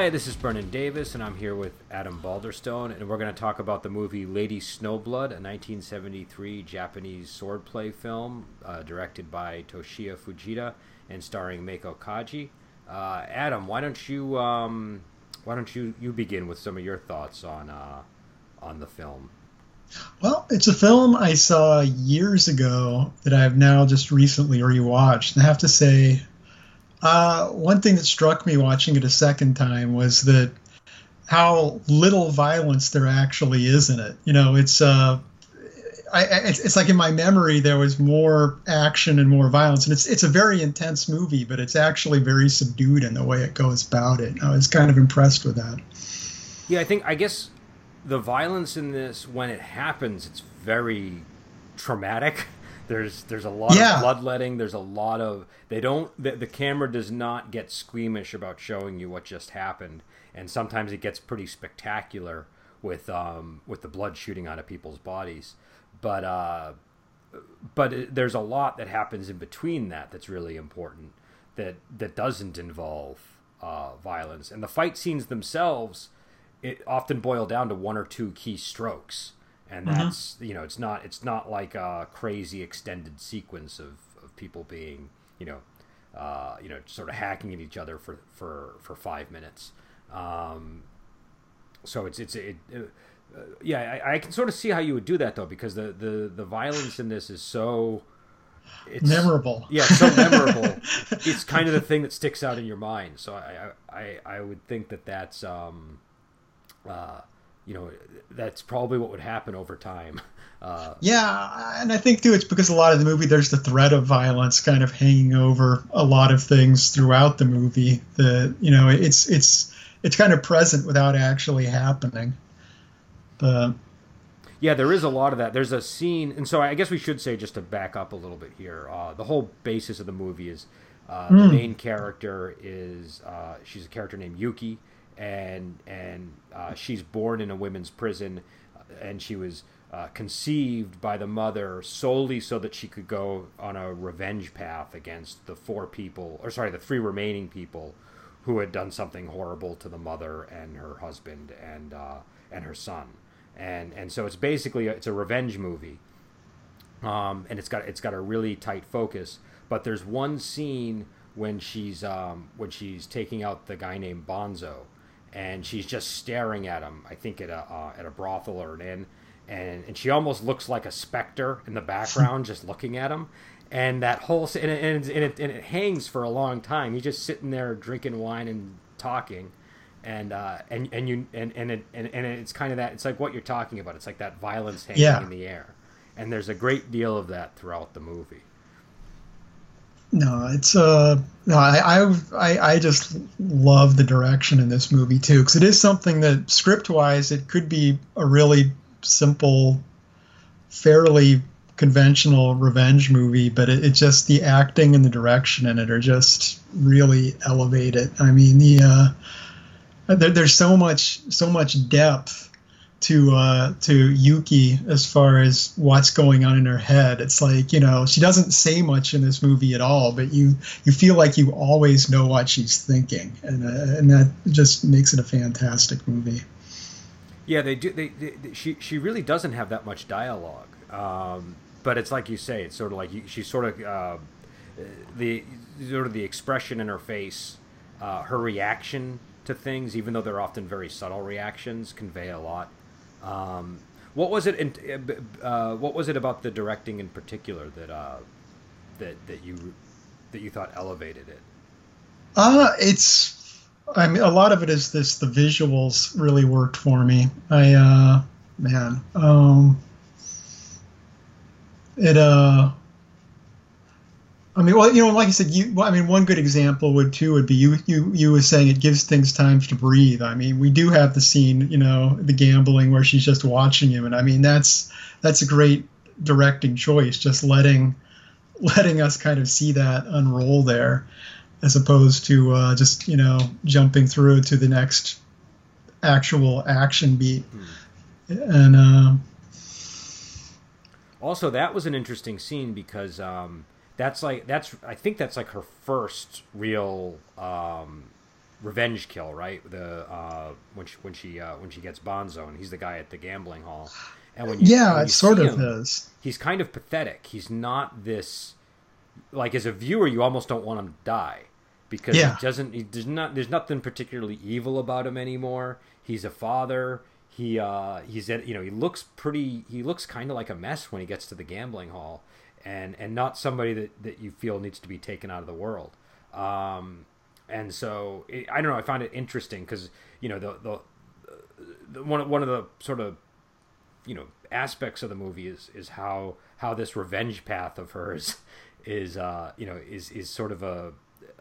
Hi, this is Brennan Davis, and I'm here with Adam Balderstone, and we're going to talk about the movie Lady Snowblood, a 1973 Japanese swordplay film uh, directed by Toshiya Fujita and starring Meiko Kaji. Uh, Adam, why don't you um, why don't you, you begin with some of your thoughts on uh, on the film? Well, it's a film I saw years ago that I've now just recently rewatched. And I have to say, uh, one thing that struck me watching it a second time was that how little violence there actually is in it. You know, it's uh, I, it's, it's, like in my memory there was more action and more violence, and it's it's a very intense movie, but it's actually very subdued in the way it goes about it. I was kind of impressed with that. Yeah, I think I guess the violence in this when it happens, it's very traumatic. There's there's a lot yeah. of bloodletting. There's a lot of they don't the, the camera does not get squeamish about showing you what just happened, and sometimes it gets pretty spectacular with um with the blood shooting out of people's bodies but uh, but it, there's a lot that happens in between that that's really important that that doesn't involve uh, violence and the fight scenes themselves it often boil down to one or two key strokes and mm-hmm. that's mm-hmm. you know it's not it's not like a crazy extended sequence of, of people being you know uh, you know sort of hacking at each other for for for five minutes um, so it's it's it, it uh, yeah, I, I, can sort of see how you would do that though, because the the the violence in this is so it's memorable. Yeah, so memorable. it's kind of the thing that sticks out in your mind. So I I I would think that that's um uh you know that's probably what would happen over time. Uh, yeah, and I think too it's because a lot of the movie there's the threat of violence kind of hanging over a lot of things throughout the movie. The you know it's it's it's kind of present without actually happening. But yeah, there is a lot of that. There's a scene, and so I guess we should say just to back up a little bit here. Uh, the whole basis of the movie is uh, mm. the hmm. main character is uh, she's a character named Yuki, and and uh, she's born in a women's prison, and she was uh, conceived by the mother solely so that she could go on a revenge path against the four people, or sorry, the three remaining people who had done something horrible to the mother and her husband and uh, and her son and and so it's basically a, it's a revenge movie, um, and it's got it's got a really tight focus. But there's one scene when she's um, when she's taking out the guy named Bonzo, and she's just staring at him. I think at a uh, at a brothel or an inn, and and she almost looks like a specter in the background, just looking at him. And that whole and it, and, it, and it hangs for a long time. He's just sitting there drinking wine and talking, and uh, and and you and and it, and, and it's kind of that it's like what you're talking about it's like that violence hanging yeah. in the air and there's a great deal of that throughout the movie no it's uh no i i i just love the direction in this movie too because it is something that script wise it could be a really simple fairly conventional revenge movie but it, it just the acting and the direction in it are just really elevated. I mean the uh there, there's so much so much depth to uh, to Yuki as far as what's going on in her head. It's like you know she doesn't say much in this movie at all, but you you feel like you always know what she's thinking, and uh, and that just makes it a fantastic movie. Yeah, they do. They, they, they she she really doesn't have that much dialogue, um, but it's like you say, it's sort of like she's sort of uh, the sort of the expression in her face, uh, her reaction to things, even though they're often very subtle reactions, convey a lot. Um, what was it? In, uh, what was it about the directing in particular that uh, that that you that you thought elevated it? Uh, it's. I mean, a lot of it is this. The visuals really worked for me. I, uh, man, um, it, uh, I mean, well, you know, like I said, you. Well, I mean, one good example would too would be you. You you were saying it gives things time to breathe. I mean, we do have the scene, you know, the gambling where she's just watching him, and I mean, that's that's a great directing choice, just letting letting us kind of see that unroll there, as opposed to uh, just you know jumping through to the next actual action beat, mm. and. Uh, also, that was an interesting scene because. Um, that's like that's I think that's like her first real um, revenge kill, right? The uh, when she when she uh, when she gets Bonzo, and he's the guy at the gambling hall. And when you, yeah, when you it sort of him, is. He's kind of pathetic. He's not this like as a viewer, you almost don't want him to die because yeah. he doesn't. He does not. There's nothing particularly evil about him anymore. He's a father. He uh, he's at, you know he looks pretty. He looks kind of like a mess when he gets to the gambling hall, and and not somebody that that you feel needs to be taken out of the world. Um, and so it, I don't know. I find it interesting because you know the, the the one one of the sort of you know aspects of the movie is is how how this revenge path of hers is uh you know is is sort of a,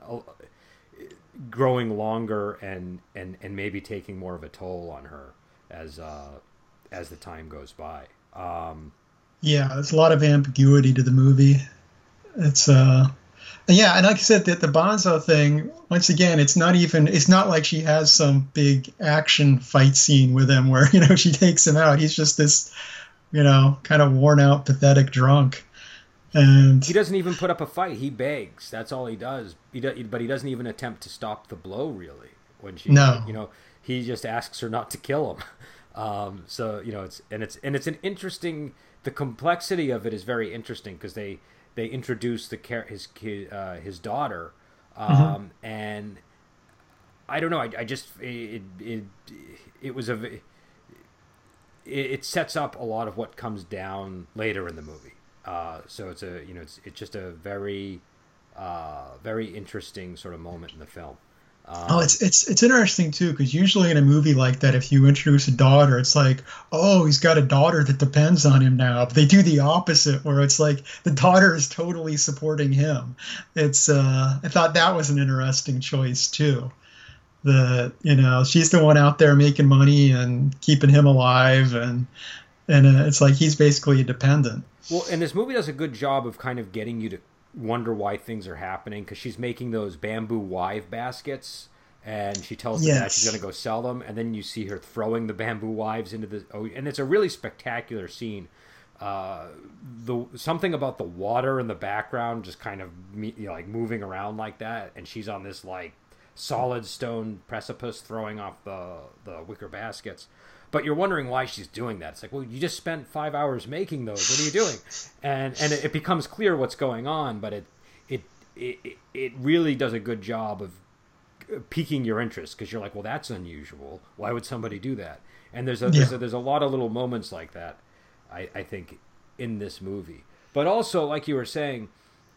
a growing longer and and and maybe taking more of a toll on her as uh as the time goes by um yeah there's a lot of ambiguity to the movie it's uh yeah, and like I said, that the Bonzo thing, once again, it's not even it's not like she has some big action fight scene with him where, you know, she takes him out. He's just this, you know, kind of worn out, pathetic drunk. And he doesn't even put up a fight. He begs. That's all he does. He does, but he doesn't even attempt to stop the blow. Really, when she, no. you know, he just asks her not to kill him. Um, so you know, it's and it's and it's an interesting. The complexity of it is very interesting because they they introduce the his uh, his daughter, mm-hmm. um, mm-hmm. and I don't know. I, I just it, it it was a it, it sets up a lot of what comes down later in the movie. Uh, so it's a you know it's it's just a very uh, very interesting sort of moment in the film. Um, oh, it's it's it's interesting too because usually in a movie like that, if you introduce a daughter, it's like, oh, he's got a daughter that depends on him now. But they do the opposite, where it's like the daughter is totally supporting him. It's uh, I thought that was an interesting choice too. The you know she's the one out there making money and keeping him alive, and and uh, it's like he's basically a dependent. Well, and this movie does a good job of kind of getting you to wonder why things are happening because she's making those bamboo wive baskets and she tells yes. the dad she's going to go sell them and then you see her throwing the bamboo wives into the oh and it's a really spectacular scene uh, the something about the water in the background just kind of you know, like moving around like that and she's on this like solid stone precipice throwing off the the wicker baskets but you're wondering why she's doing that. It's like, well, you just spent five hours making those. What are you doing? And and it, becomes clear what's going on, but it it it it really does a good job of piquing your interest because you're like, well, that's unusual. Why would somebody do that? And there's a, yeah. there's, a there's a lot of little moments like that. I I think in this movie, but also like you were saying,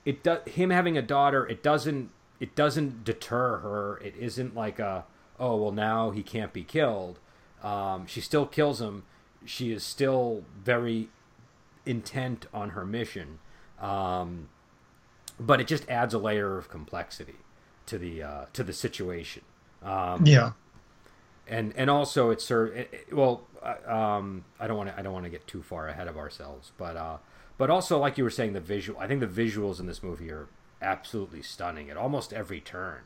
it does him having a daughter. It doesn't it doesn't deter her. It isn't like a oh well now he can't be killed um, she still kills him. She is still very intent on her mission, um, but it just adds a layer of complexity to the uh, to the situation. Um, yeah, and and also it's sort well, uh, um, I don't want to I don't want to get too far ahead of ourselves, but uh, but also like you were saying, the visual. I think the visuals in this movie are absolutely stunning at almost every turn.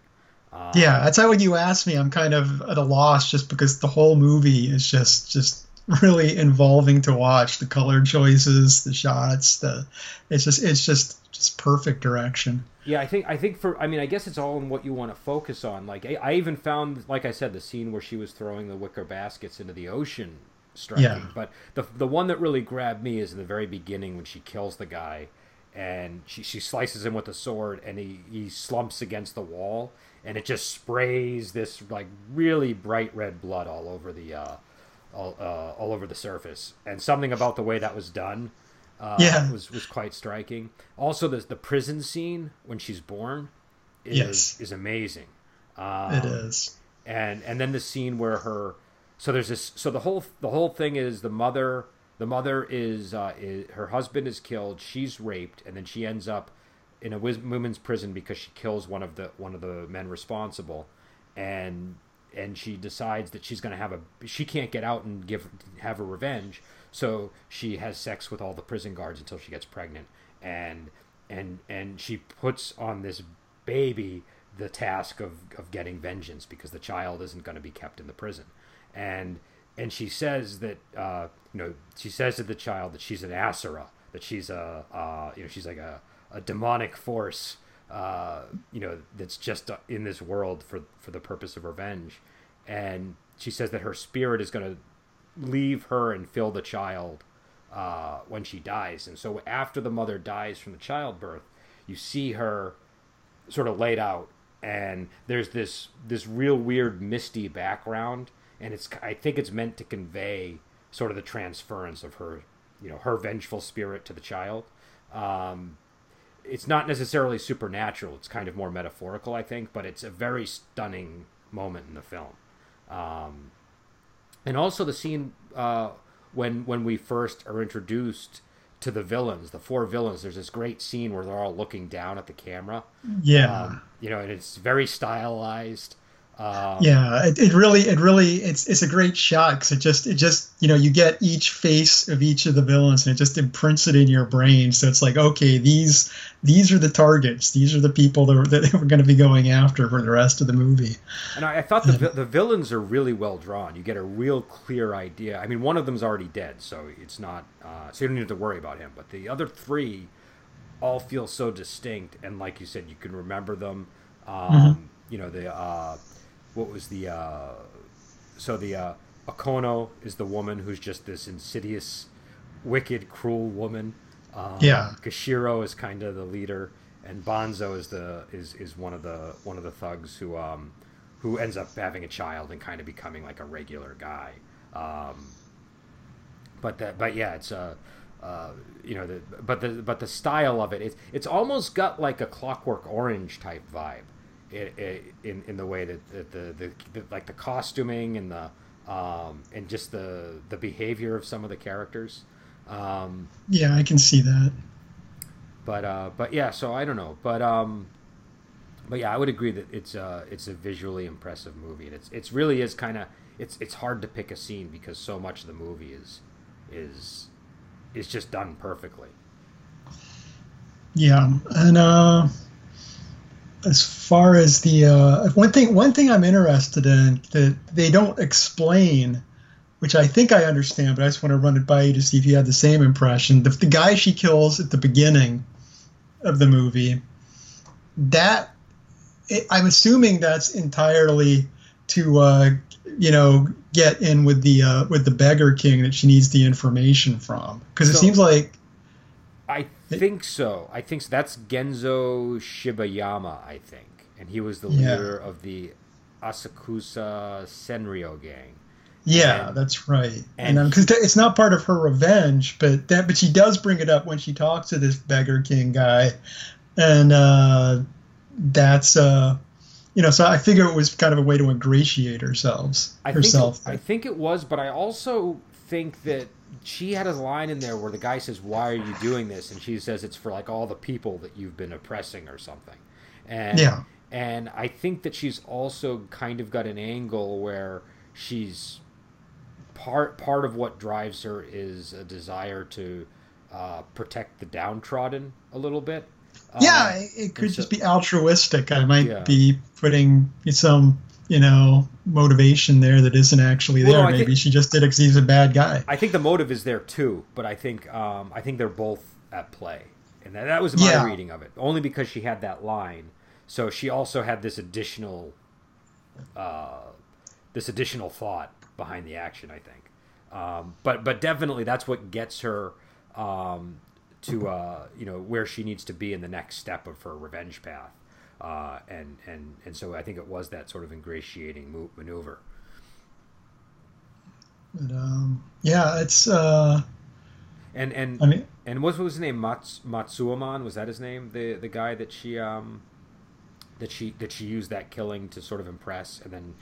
Um, yeah, that's why when you ask me, I'm kind of at a loss just because the whole movie is just just really involving to watch. The color choices, the shots, the it's just it's just just perfect direction. Yeah, I think I think for I mean I guess it's all in what you want to focus on. Like I, I even found like I said the scene where she was throwing the wicker baskets into the ocean striking. Yeah. But the the one that really grabbed me is in the very beginning when she kills the guy and she, she slices him with a sword and he, he slumps against the wall and it just sprays this like really bright red blood all over the uh, all, uh, all over the surface. And something about the way that was done uh, yeah. was was quite striking. Also, the the prison scene when she's born is yes. is amazing. Um, it is. And and then the scene where her so there's this so the whole the whole thing is the mother the mother is, uh, is her husband is killed she's raped and then she ends up in a women's prison because she kills one of the one of the men responsible, and and she decides that she's going to have a she can't get out and give have a revenge, so she has sex with all the prison guards until she gets pregnant, and and and she puts on this baby the task of of getting vengeance because the child isn't going to be kept in the prison, and and she says that uh, you know she says to the child that she's an asura, that she's a uh, you know she's like a a demonic force uh, you know, that's just uh, in this world for for the purpose of revenge, and she says that her spirit is going to leave her and fill the child uh, when she dies, and so after the mother dies from the childbirth, you see her sort of laid out, and there's this this real weird misty background, and it's I think it's meant to convey sort of the transference of her, you know, her vengeful spirit to the child. Um, it's not necessarily supernatural. It's kind of more metaphorical, I think, but it's a very stunning moment in the film. Um, and also the scene uh, when when we first are introduced to the villains, the four villains. There's this great scene where they're all looking down at the camera. Yeah, um, you know, and it's very stylized. Um, yeah, it, it really, it really, it's it's a great shot because it just, it just, you know, you get each face of each of the villains and it just imprints it in your brain. So it's like, okay, these these are the targets. These are the people that, that we're going to be going after for the rest of the movie. And I, I thought the the villains are really well drawn. You get a real clear idea. I mean, one of them's already dead, so it's not, uh, so you don't need to worry about him. But the other three all feel so distinct, and like you said, you can remember them. Um, mm-hmm. You know the. Uh, what was the uh, so the uh, Okono is the woman who's just this insidious, wicked, cruel woman. Um, yeah. Gishiro is kind of the leader, and Bonzo is the is, is one of the one of the thugs who um who ends up having a child and kind of becoming like a regular guy. Um, but that but yeah, it's a. Uh, you know, the, but the but the style of it, it's it's almost got like a Clockwork Orange type vibe in in the way that, that the, the, the, like the costuming and the um, and just the the behavior of some of the characters. Um, yeah, I can see that. But uh, but yeah, so I don't know, but um, but yeah, I would agree that it's a it's a visually impressive movie, and it's it's really is kind of it's it's hard to pick a scene because so much of the movie is is is just done perfectly. Yeah, and uh, as far as the uh, one thing, one thing I'm interested in that they don't explain, which I think I understand, but I just want to run it by you to see if you had the same impression. The, the guy she kills at the beginning of the movie, that it, I'm assuming that's entirely to uh, you know get in with the uh, with the beggar king that she needs the information from because it so, seems like I think so. I think so. That's Genzo Shibayama, I think, and he was the leader yeah. of the Asakusa Senryo gang. Yeah, and, that's right. And because um, it's not part of her revenge, but that but she does bring it up when she talks to this beggar king guy, and uh, that's uh, you know, so I figure it was kind of a way to ingratiate ourselves I herself. Think it, I think it was, but I also think that she had a line in there where the guy says, "Why are you doing this?" and she says, "It's for like all the people that you've been oppressing or something." And yeah. And I think that she's also kind of got an angle where she's part part of what drives her is a desire to uh, protect the downtrodden a little bit. Yeah, uh, it could so, just be altruistic. I might yeah. be putting some you know motivation there that isn't actually there. Well, Maybe think, she just did it because he's a bad guy. I think the motive is there too, but I think um, I think they're both at play, and that, that was my yeah. reading of it. Only because she had that line, so she also had this additional, uh, this additional thought behind the action. I think, um, but but definitely that's what gets her um, to uh, you know where she needs to be in the next step of her revenge path. Uh, and and and so I think it was that sort of ingratiating maneuver. But, um, yeah, it's. Uh, and and I mean, and what was his name? Mats, Matsuemon was that his name? The the guy that she um, that she that she used that killing to sort of impress, and then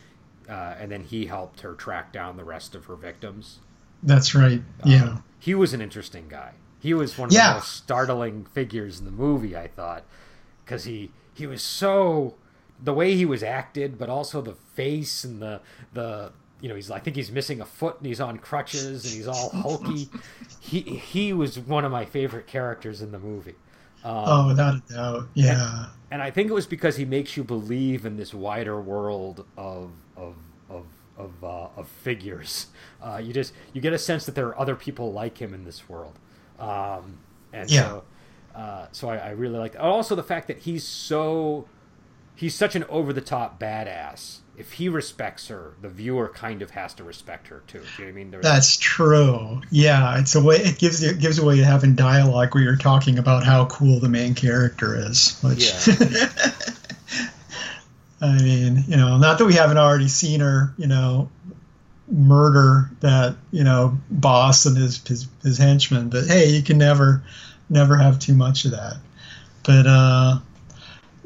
uh, and then he helped her track down the rest of her victims. That's right. Um, yeah, he was an interesting guy. He was one of yeah. the most startling figures in the movie. I thought because he he was so the way he was acted, but also the face and the the you know he's I think he's missing a foot and he's on crutches and he's all hulky. he he was one of my favorite characters in the movie. Um, oh, without a doubt, yeah. And, and, I think it was because he makes you believe in this wider world of of of of, uh, of figures. Uh, you just you get a sense that there are other people like him in this world, um, and yeah. so uh, so I, I really like that. Also, the fact that he's so he's such an over the top badass. If he respects her, the viewer kind of has to respect her too. Do you know what I mean? There's... That's true. Yeah, it's a way. It gives you it gives a way to having dialogue where you're talking about how cool the main character is. Which, yeah. I mean, you know, not that we haven't already seen her, you know, murder that you know boss and his his, his henchmen, but hey, you can never never have too much of that. But uh,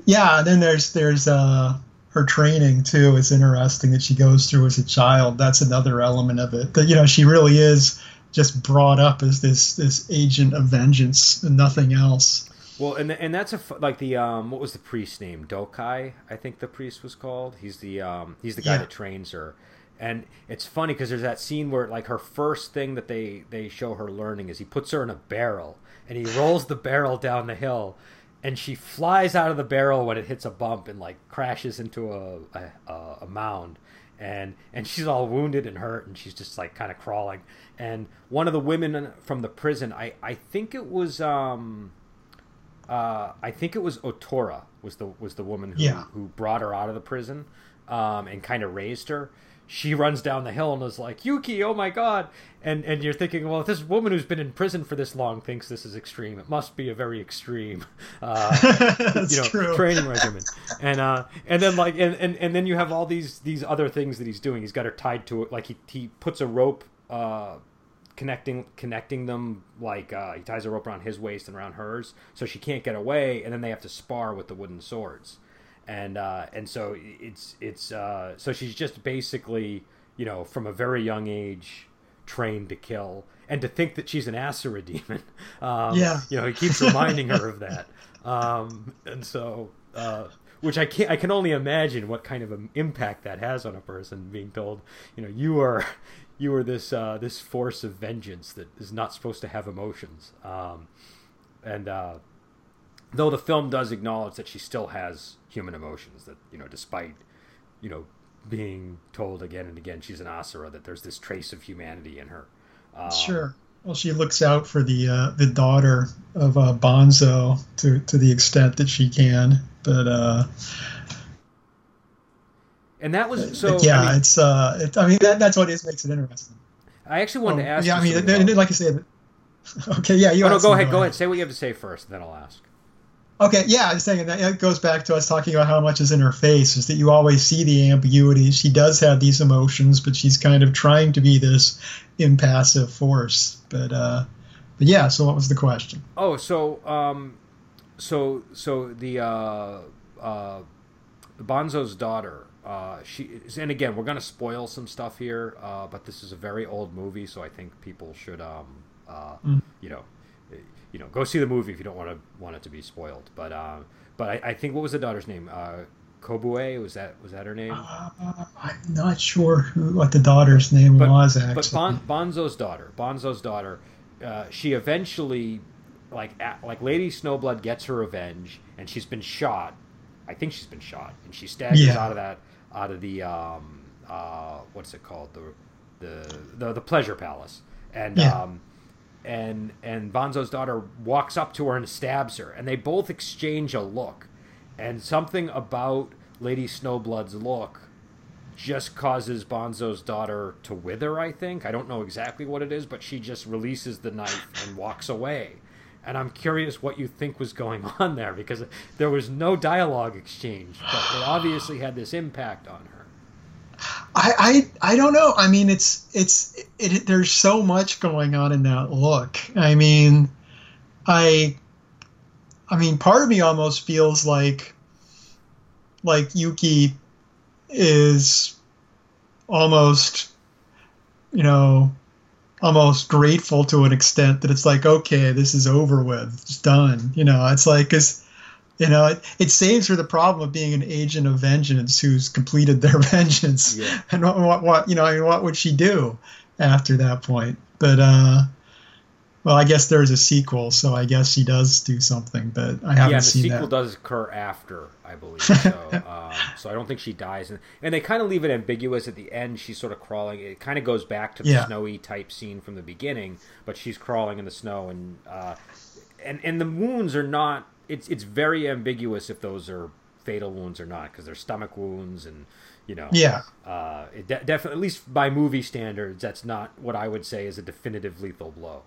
yeah, then there's there's uh, her training too. It's interesting that she goes through as a child. That's another element of it. That you know she really is just brought up as this this agent of vengeance and nothing else. Well, and and that's a like the um what was the priest name Dokai I think the priest was called. He's the um he's the guy yeah. that trains her. And it's funny because there's that scene where like her first thing that they they show her learning is he puts her in a barrel and he rolls the barrel down the hill and she flies out of the barrel when it hits a bump and like crashes into a a, a mound. And and she's all wounded and hurt and she's just like kind of crawling. And one of the women from the prison i i think it was um uh i think it was otora was the was the woman who, yeah. who brought her out of the prison um and kind of raised her she runs down the hill and is like Yuki, oh my god! And and you're thinking, well, if this woman who's been in prison for this long thinks this is extreme, it must be a very extreme, uh, you know, true. training regimen. And uh, and then like and, and and then you have all these these other things that he's doing. He's got her tied to it, like he he puts a rope. Uh, connecting connecting them like uh, he ties a rope around his waist and around hers so she can't get away and then they have to spar with the wooden swords and uh, and so it's it's uh, so she's just basically you know from a very young age trained to kill and to think that she's an Asura demon. Um, yeah, you know he keeps reminding her of that, um, and so. Uh, which I can I can only imagine what kind of an impact that has on a person being told, you know, you are you are this uh, this force of vengeance that is not supposed to have emotions. Um, and uh, though the film does acknowledge that she still has human emotions that you know despite you know being told again and again she's an asura that there's this trace of humanity in her. Um, sure. Well she looks out for the uh, the daughter of uh, bonzo to to the extent that she can but uh and that was so yeah I mean, it's uh it, i mean that, that's what is makes it interesting. I actually wanted oh, to ask yeah i mean like i said okay yeah you oh, no, go ahead go ahead. Say what you have to say first then i'll ask Okay, yeah, I was saying that it goes back to us talking about how much is in her face, is that you always see the ambiguity. She does have these emotions, but she's kind of trying to be this impassive force. But uh, but yeah, so what was the question? Oh, so um, so so the uh, uh, Bonzo's daughter. Uh, she and again, we're gonna spoil some stuff here, uh, but this is a very old movie, so I think people should, um, uh, mm. you know, you know, go see the movie if you don't want to want it to be spoiled. But uh, but I, I, think what was the daughter's name? Uh, Kobue was that was that her name? Uh, I'm not sure who, what the daughter's name but, was actually. But bon, Bonzo's daughter, Bonzo's daughter, uh, she eventually, like at, like Lady Snowblood gets her revenge, and she's been shot. I think she's been shot, and she staggers yeah. out of that out of the um, uh, what's it called the the the, the pleasure palace, and yeah. um, and and Bonzo's daughter walks up to her and stabs her, and they both exchange a look, and something about Lady Snowblood's look just causes Bonzo's daughter to wither. I think I don't know exactly what it is, but she just releases the knife and walks away. And I'm curious what you think was going on there because there was no dialogue exchange, but it obviously had this impact on her. I, I I don't know. I mean, it's it's it, it, There's so much going on in that look. I mean, I I mean, part of me almost feels like like Yuki is almost you know almost grateful to an extent that it's like okay this is over with it's done you know it's like because you know, it, it saves her the problem of being an agent of vengeance who's completed their vengeance. Yeah. And what, what, what, you know, I mean, what would she do after that point? But, uh, well, I guess there's a sequel, so I guess she does do something, but I haven't seen her. yeah, the seen sequel that. does occur after, I believe. So, um, so I don't think she dies, and, and they kind of leave it ambiguous at the end. She's sort of crawling. It kind of goes back to the yeah. snowy type scene from the beginning, but she's crawling in the snow, and uh, and and the wounds are not. It's it's very ambiguous if those are fatal wounds or not because they're stomach wounds and you know yeah uh, it de- definitely at least by movie standards that's not what i would say is a definitive lethal blow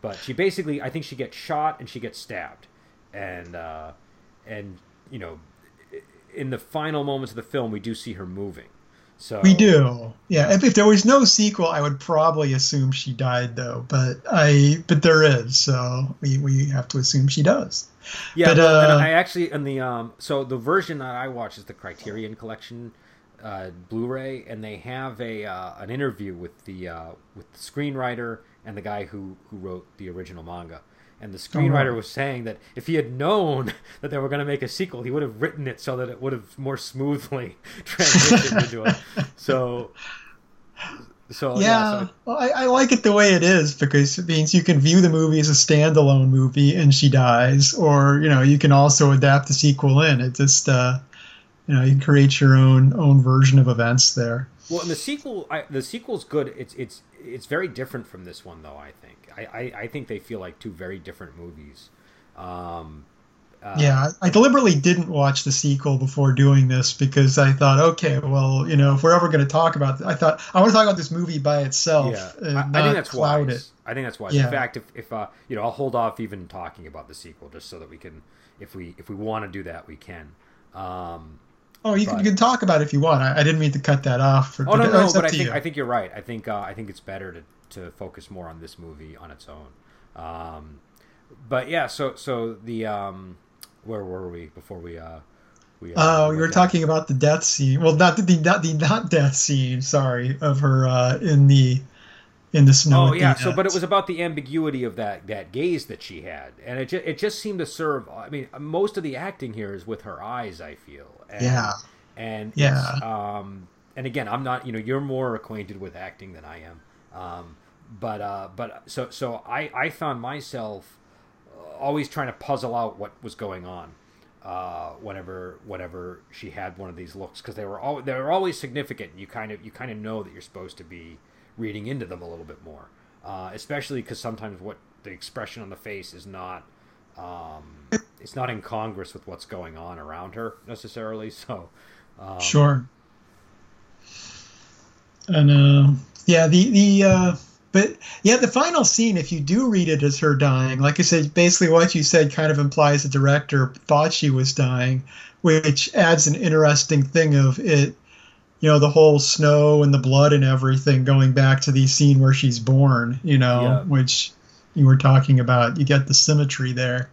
but she basically i think she gets shot and she gets stabbed and uh, and you know in the final moments of the film we do see her moving so we do, yeah. If, if, there was no sequel, I would probably assume she died, though. But I, but there is, so we, we have to assume she does. Yeah, but, uh, I actually in the um, so the version that I watch is the Criterion Collection uh, Blu-ray, and they have a uh, an interview with the uh, with the screenwriter and the guy who who wrote the original manga. And the screenwriter was saying that if he had known that they were going to make a sequel, he would have written it so that it would have more smoothly transitioned into it. So, so yeah, yeah so well, I, I, like it the way it is because it means you can view the movie as a standalone movie and she dies, or you know you can also adapt the sequel in. It just uh, you know you can create your own own version of events there. Well, and the sequel, I, the sequel's good. It's it's it's very different from this one, though. I think. I, I, I think they feel like two very different movies. Um, uh, yeah, I deliberately didn't watch the sequel before doing this because I thought, okay, well, you know, if we're ever going to talk about, it, I thought I want to talk about this movie by itself. Yeah, I, I, think that's wise. It. I think that's wise. Yeah. In fact, if, if uh, you know, I'll hold off even talking about the sequel just so that we can, if we if we want to do that, we can. Um, Oh, you, but, can, you can talk about it if you want. I, I didn't mean to cut that off. For, oh no, no, but I think you. I think you're right. I think uh, I think it's better to, to focus more on this movie on its own. Um, but yeah, so so the um, where were we before we uh, we? Uh, oh, we were talking about the death scene. Well, not the not the not death scene. Sorry, of her uh, in the in the snow. Oh yeah, so but it was about the ambiguity of that that gaze that she had, and it just, it just seemed to serve. I mean, most of the acting here is with her eyes. I feel. And, yeah. And yeah. Um, and again, I'm not. You know, you're more acquainted with acting than I am. Um, but uh, but so so I I found myself always trying to puzzle out what was going on. Uh, whenever whenever she had one of these looks because they were all they were always significant. You kind of you kind of know that you're supposed to be reading into them a little bit more, uh, especially because sometimes what the expression on the face is not um, it's not in incongruous with what's going on around her necessarily. So um, sure, and uh, yeah, the the uh, but yeah, the final scene, if you do read it as her dying, like I said, basically what you said kind of implies the director thought she was dying, which adds an interesting thing of it you know the whole snow and the blood and everything going back to the scene where she's born you know yeah. which you were talking about you get the symmetry there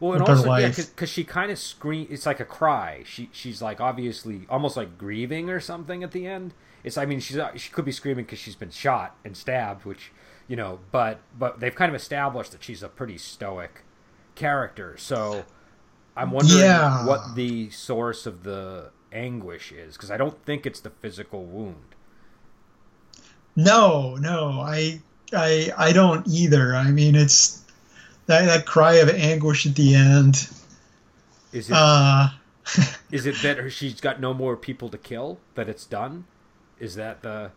well and also yeah because she kind of scream it's like a cry she she's like obviously almost like grieving or something at the end it's i mean she's uh, she could be screaming because she's been shot and stabbed which you know but but they've kind of established that she's a pretty stoic character so i'm wondering yeah. what the source of the anguish is because I don't think it's the physical wound. No, no, I, I, I don't either. I mean, it's that that cry of anguish at the end. Is it? Uh, is it that she's got no more people to kill? That it's done? Is that the?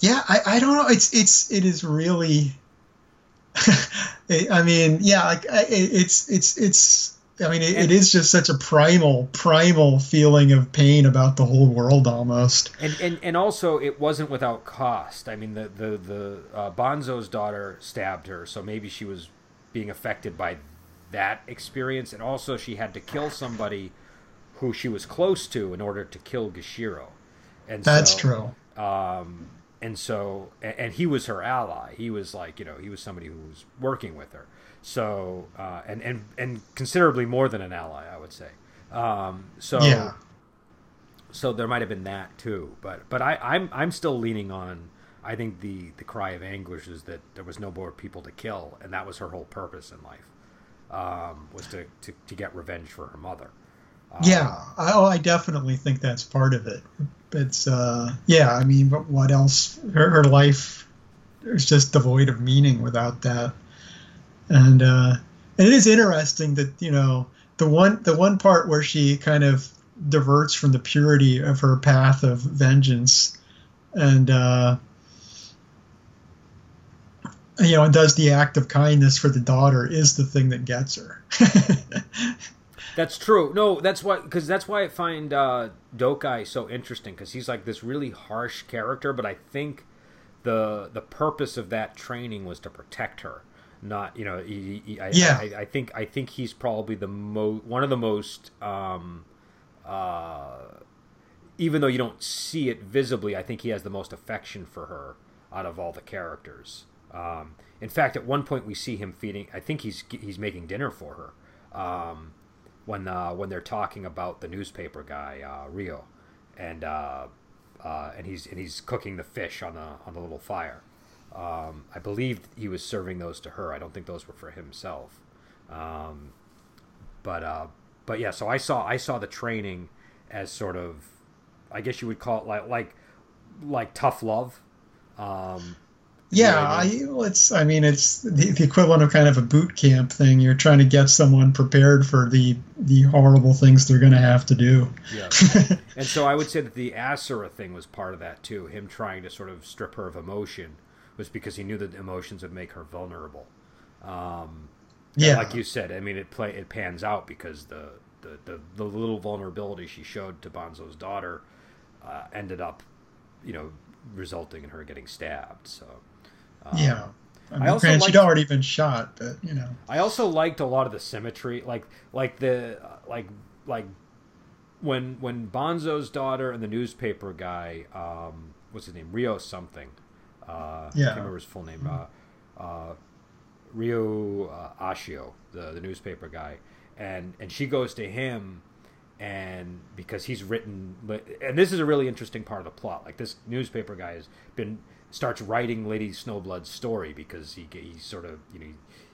Yeah, I, I don't know. It's it's it is really. I mean, yeah, like it's it's it's I mean, it, and, it is just such a primal, primal feeling of pain about the whole world almost. And and, and also, it wasn't without cost. I mean, the the the uh, Bonzo's daughter stabbed her, so maybe she was being affected by that experience, and also she had to kill somebody who she was close to in order to kill Gashiro. And that's so, true. Um, and so, and, and he was her ally. He was like, you know, he was somebody who was working with her. So uh, and and and considerably more than an ally, I would say. Um, so yeah. So there might have been that too, but but I, I'm I'm still leaning on. I think the the cry of anguish is that there was no more people to kill, and that was her whole purpose in life, um, was to, to, to get revenge for her mother. Um, yeah, I, oh, I definitely think that's part of it. It's uh, yeah, I mean, but what else? Her, her life is just devoid of meaning without that and uh, and it is interesting that you know the one the one part where she kind of diverts from the purity of her path of vengeance and uh, you know, and does the act of kindness for the daughter is the thing that gets her. that's true. No, that's why because that's why I find uh, Dokai so interesting because he's like this really harsh character, but I think the the purpose of that training was to protect her. Not you know, he, he, I, yeah. I, I, think I think he's probably the most one of the most. Um, uh, even though you don't see it visibly, I think he has the most affection for her out of all the characters. Um, in fact, at one point we see him feeding. I think he's he's making dinner for her um, when uh, when they're talking about the newspaper guy uh, Rio, and uh, uh, and he's and he's cooking the fish on the on the little fire. Um, I believe he was serving those to her. I don't think those were for himself. Um, but uh, but yeah, so I saw I saw the training as sort of, I guess you would call it like like like tough love. Um, yeah, I mean? I, it's. I mean, it's the, the, equivalent of kind of a boot camp thing. You're trying to get someone prepared for the the horrible things they're going to have to do. Yeah, and so I would say that the Asura thing was part of that too. Him trying to sort of strip her of emotion was because he knew that emotions would make her vulnerable. Um, yeah, like you said, I mean, it play it pans out because the the, the, the little vulnerability she showed to Bonzo's daughter uh, ended up, you know, resulting in her getting stabbed. So. Um, yeah. I, mean, I also liked, she'd already been shot, but you know. I also liked a lot of the symmetry, like like the like like when when Bonzo's daughter and the newspaper guy, um, what's his name, Rio something. Uh, yeah. I can't remember his full name. Uh, uh, Rio uh, Ashio, the the newspaper guy, and and she goes to him, and because he's written, and this is a really interesting part of the plot. Like this newspaper guy has been starts writing Lady Snowblood's story because he he sort of you know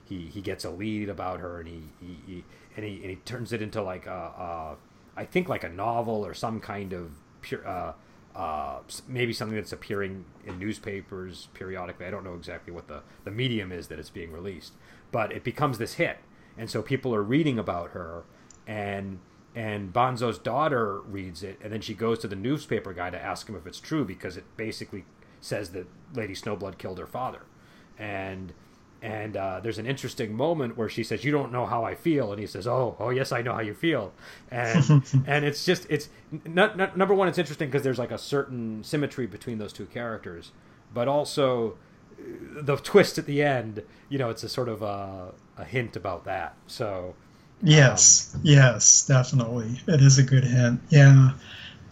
he he gets a lead about her and he he, he and he and he turns it into like a, a I think like a novel or some kind of pure. Uh, uh, maybe something that's appearing in newspapers periodically. I don't know exactly what the, the medium is that it's being released, but it becomes this hit, and so people are reading about her, and and Bonzo's daughter reads it, and then she goes to the newspaper guy to ask him if it's true because it basically says that Lady Snowblood killed her father, and and uh, there's an interesting moment where she says, "You don't know how I feel," and he says, "Oh, oh yes, I know how you feel," and and it's just it's not, not, number one, it's interesting because there's like a certain symmetry between those two characters, but also uh, the twist at the end, you know, it's a sort of a, a hint about that. So yes, um, yes, definitely, it is a good hint. Yeah,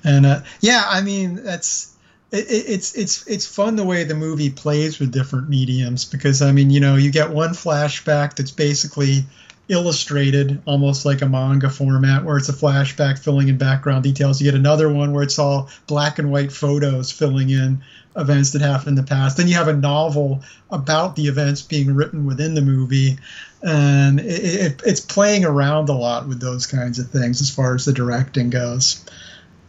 and uh, yeah, I mean that's it, it's it's it's fun the way the movie plays with different mediums because I mean you know you get one flashback that's basically illustrated almost like a manga format where it's a flashback filling in background details. You get another one where it's all black and white photos filling in events that happened in the past. Then you have a novel about the events being written within the movie, and it, it, it's playing around a lot with those kinds of things as far as the directing goes.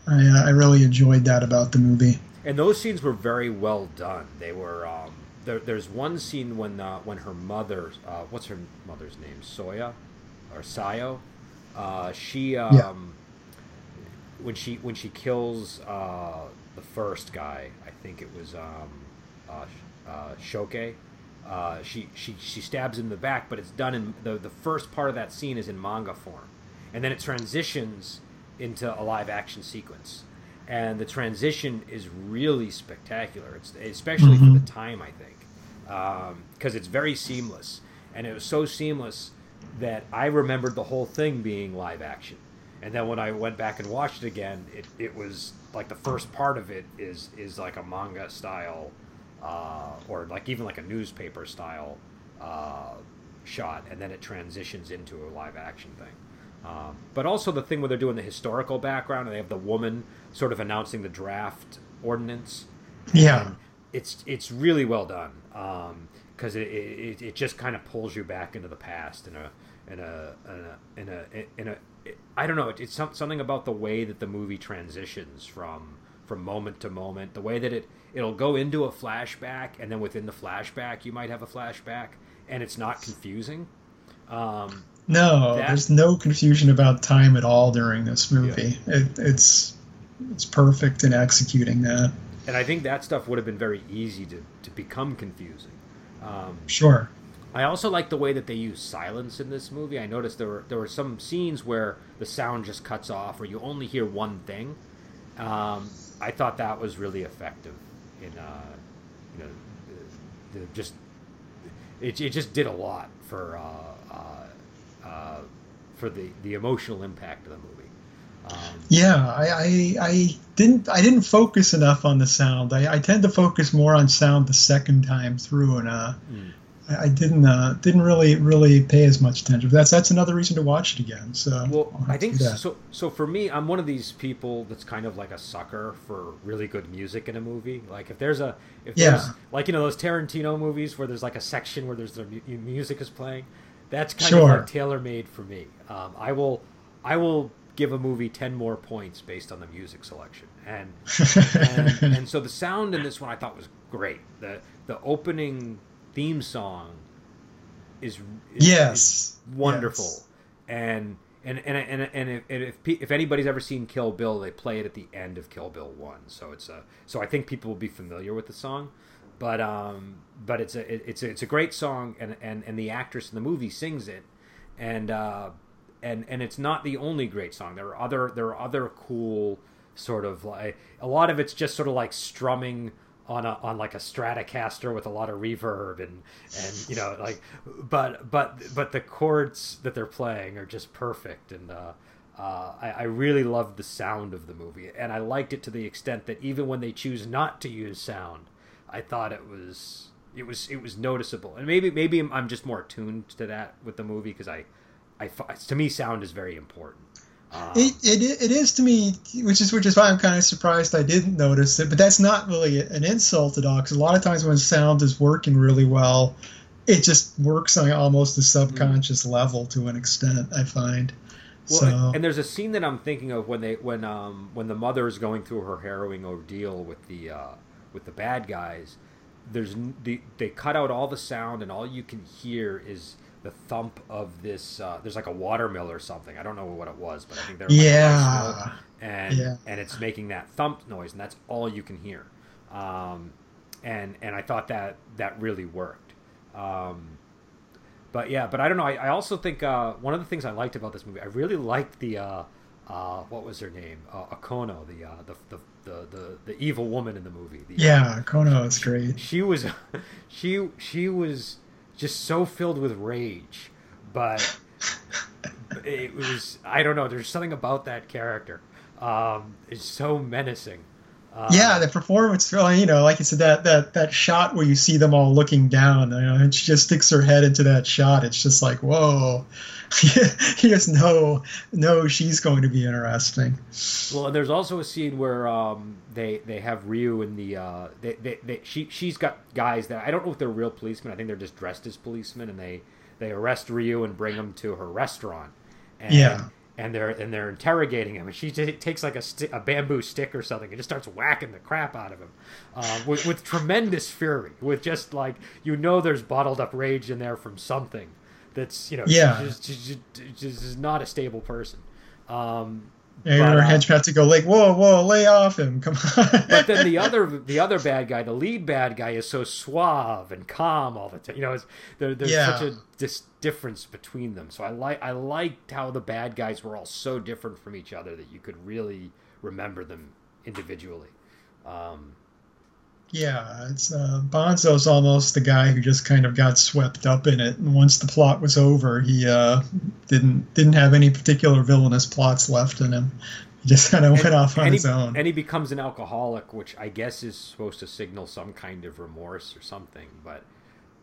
I, uh, I really enjoyed that about the movie and those scenes were very well done. They were. Um, there, there's one scene when uh, when her mother, uh, what's her mother's name, Soya, or Sayo, uh, she um, yeah. when she when she kills uh, the first guy, I think it was um, uh, uh, Shokei. she, she she stabs him in the back, but it's done in the the first part of that scene is in manga form, and then it transitions into a live action sequence and the transition is really spectacular. It's especially mm-hmm. for the time, I think, because um, it's very seamless, and it was so seamless that I remembered the whole thing being live action. And then when I went back and watched it again, it, it was like the first part of it is is like a manga style, uh, or like even like a newspaper style uh, shot, and then it transitions into a live action thing. Um, but also the thing where they're doing the historical background and they have the woman sort of announcing the draft ordinance. Yeah, it's it's really well done because um, it, it, it just kind of pulls you back into the past in a in a in a in a, in a it, I don't know it's something about the way that the movie transitions from from moment to moment the way that it it'll go into a flashback and then within the flashback you might have a flashback and it's not confusing um, no, that, there's no confusion about time at all during this movie. Yeah. It, it's it's perfect in executing that. And I think that stuff would have been very easy to, to become confusing. Um, sure. I also like the way that they use silence in this movie. I noticed there were there were some scenes where the sound just cuts off, or you only hear one thing. Um, I thought that was really effective in uh, you know the, the just it, it just did a lot for uh, uh, for the the emotional impact of the movie. Um, yeah, I, I, I didn't I didn't focus enough on the sound. I, I tend to focus more on sound the second time through, and uh, mm. I, I, didn't uh, didn't really really pay as much attention. That's that's another reason to watch it again. So well, I think so. So for me, I'm one of these people that's kind of like a sucker for really good music in a movie. Like if there's a if yeah. there's like you know those Tarantino movies where there's like a section where there's the music is playing. That's kind sure. of like tailor made for me. Um, I will I will give a movie 10 more points based on the music selection. And, and, and so the sound in this one I thought was great. The the opening theme song is, is yes is wonderful. Yes. And and and and, and if, and if if anybody's ever seen Kill Bill, they play it at the end of Kill Bill 1. So it's a so I think people will be familiar with the song. But um but it's a it's a, it's a great song and and and the actress in the movie sings it. And uh and and it's not the only great song. There are other there are other cool sort of like a lot of it's just sort of like strumming on a on like a Stratocaster with a lot of reverb and and you know like but but but the chords that they're playing are just perfect and uh, uh, I, I really loved the sound of the movie and I liked it to the extent that even when they choose not to use sound, I thought it was it was it was noticeable and maybe maybe I'm just more attuned to that with the movie because I I to me sound is very important. Um, it, it it is to me, which is which is why I'm kind of surprised I didn't notice it. But that's not really an insult at all, because a lot of times when sound is working really well, it just works on almost a subconscious mm-hmm. level to an extent. I find. Well, so. and there's a scene that I'm thinking of when they when um when the mother is going through her harrowing ordeal with the uh, with the bad guys. There's the, they cut out all the sound and all you can hear is the thump of this. Uh, there's like a watermill or something. I don't know what it was, but I think there. Yeah. and yeah. and it's making that thump noise, and that's all you can hear. Um, and and I thought that that really worked. Um, but yeah, but I don't know. I, I also think uh, one of the things I liked about this movie, I really liked the. Uh, uh, what was her name? Uh, Okono, the, uh, the, the the the the evil woman in the movie. The, yeah, Okono is great. She was, she she was just so filled with rage. But it was I don't know. There's something about that character. Um, it's so menacing. Uh, yeah, the performance, you know, like you said, that that that shot where you see them all looking down, you know, and she just sticks her head into that shot. It's just like, whoa, you just know know she's going to be interesting. Well, and there's also a scene where um, they they have Ryu in the uh, they, they, they she she's got guys that I don't know if they're real policemen. I think they're just dressed as policemen, and they they arrest Ryu and bring him to her restaurant. And, yeah and they're and they're interrogating him, and she t- takes like a, st- a bamboo stick or something and just starts whacking the crap out of him uh, with, with tremendous fury, with just like you know there's bottled up rage in there from something that's you know yeah just, just, just, just not a stable person. Um, and but, her uh, henchman to go like, "Whoa, whoa, lay off him! Come on!" but then the other, the other bad guy, the lead bad guy, is so suave and calm all the time. You know, there, there's yeah. such a dis- difference between them. So I like, I liked how the bad guys were all so different from each other that you could really remember them individually. Um, yeah, it's uh, Banzo's almost the guy who just kind of got swept up in it, and once the plot was over, he uh, didn't didn't have any particular villainous plots left in him. He just kind of went off on his own. And he becomes an alcoholic, which I guess is supposed to signal some kind of remorse or something. But,